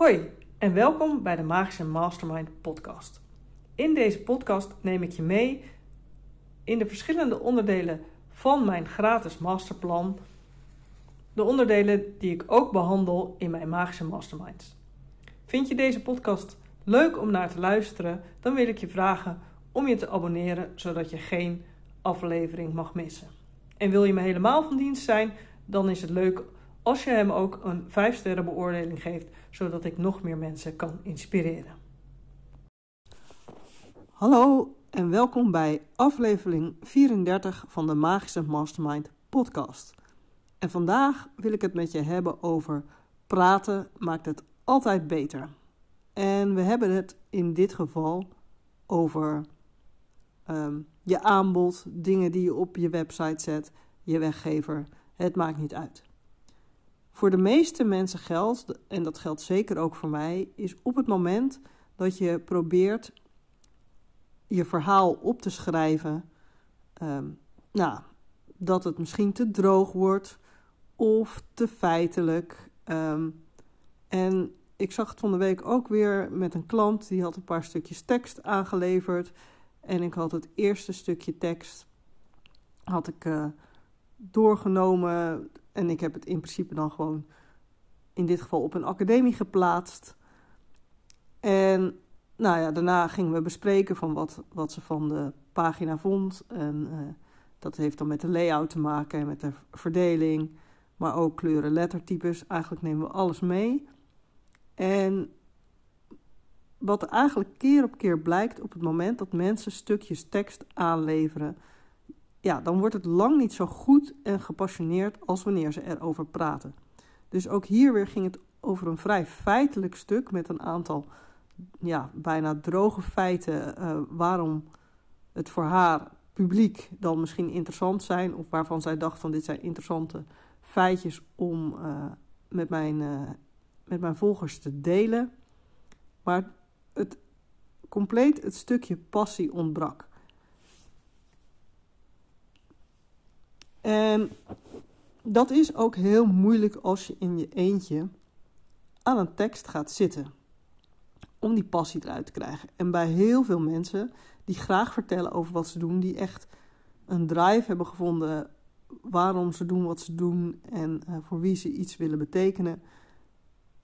Hoi en welkom bij de Magische Mastermind podcast. In deze podcast neem ik je mee in de verschillende onderdelen van mijn gratis masterplan. De onderdelen die ik ook behandel in mijn Magische Masterminds. Vind je deze podcast leuk om naar te luisteren? Dan wil ik je vragen om je te abonneren zodat je geen aflevering mag missen. En wil je me helemaal van dienst zijn, dan is het leuk als je hem ook een 5 sterren beoordeling geeft, zodat ik nog meer mensen kan inspireren. Hallo en welkom bij aflevering 34 van de Magische Mastermind podcast. En vandaag wil ik het met je hebben over praten maakt het altijd beter. En we hebben het in dit geval over um, je aanbod, dingen die je op je website zet, je weggever. Het maakt niet uit. Voor de meeste mensen geldt, en dat geldt zeker ook voor mij, is op het moment dat je probeert je verhaal op te schrijven, ehm, nou, dat het misschien te droog wordt of te feitelijk. Ehm, en ik zag het van de week ook weer met een klant die had een paar stukjes tekst aangeleverd. En ik had het eerste stukje tekst had ik uh, doorgenomen. En ik heb het in principe dan gewoon in dit geval op een academie geplaatst. En nou ja, daarna gingen we bespreken van wat, wat ze van de pagina vond. En uh, dat heeft dan met de layout te maken en met de verdeling. Maar ook kleuren, lettertypes. Eigenlijk nemen we alles mee. En wat eigenlijk keer op keer blijkt op het moment dat mensen stukjes tekst aanleveren, ja, dan wordt het lang niet zo goed en gepassioneerd als wanneer ze erover praten. Dus ook hier weer ging het over een vrij feitelijk stuk met een aantal ja, bijna droge feiten uh, waarom het voor haar publiek dan misschien interessant zijn of waarvan zij dacht van dit zijn interessante feitjes om uh, met, mijn, uh, met mijn volgers te delen. Maar het compleet het stukje passie ontbrak. En dat is ook heel moeilijk als je in je eentje aan een tekst gaat zitten. Om die passie eruit te krijgen. En bij heel veel mensen die graag vertellen over wat ze doen, die echt een drive hebben gevonden waarom ze doen wat ze doen en uh, voor wie ze iets willen betekenen.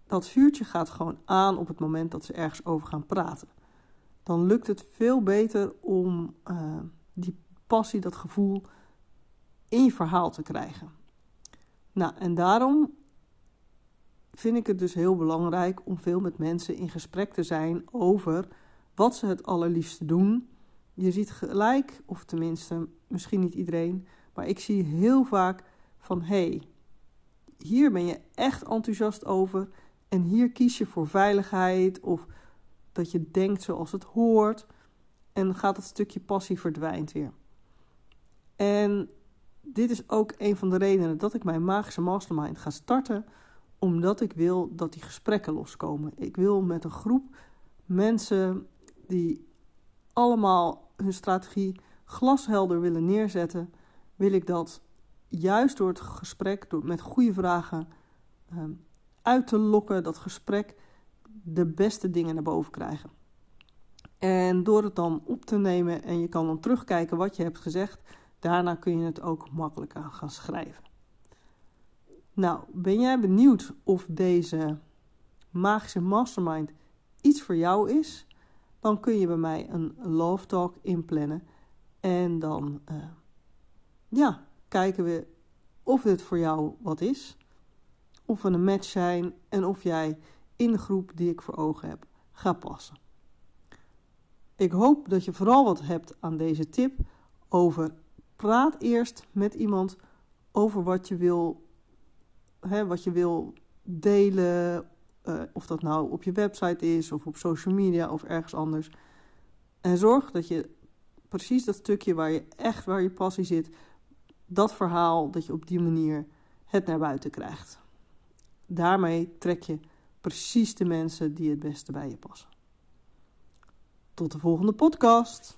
Dat vuurtje gaat gewoon aan op het moment dat ze ergens over gaan praten. Dan lukt het veel beter om uh, die passie, dat gevoel in je verhaal te krijgen. Nou, en daarom vind ik het dus heel belangrijk om veel met mensen in gesprek te zijn over wat ze het allerliefste doen. Je ziet gelijk, of tenminste, misschien niet iedereen, maar ik zie heel vaak van hé, hey, hier ben je echt enthousiast over en hier kies je voor veiligheid of dat je denkt zoals het hoort en gaat het stukje passie verdwijnt weer. En dit is ook een van de redenen dat ik mijn magische mastermind ga starten. Omdat ik wil dat die gesprekken loskomen. Ik wil met een groep mensen die allemaal hun strategie glashelder willen neerzetten, wil ik dat juist door het gesprek, door met goede vragen ehm, uit te lokken, dat gesprek de beste dingen naar boven krijgen. En door het dan op te nemen en je kan dan terugkijken wat je hebt gezegd, Daarna kun je het ook makkelijker gaan schrijven. Nou, ben jij benieuwd of deze magische mastermind iets voor jou is? Dan kun je bij mij een love talk inplannen. En dan uh, ja, kijken we of dit voor jou wat is. Of we een match zijn en of jij in de groep die ik voor ogen heb gaat passen. Ik hoop dat je vooral wat hebt aan deze tip over praat eerst met iemand over wat je wil, hè, wat je wil delen. Uh, of dat nou op je website is, of op social media of ergens anders. En zorg dat je precies dat stukje waar je echt waar je passie zit, dat verhaal, dat je op die manier het naar buiten krijgt. Daarmee trek je precies de mensen die het beste bij je passen. Tot de volgende podcast.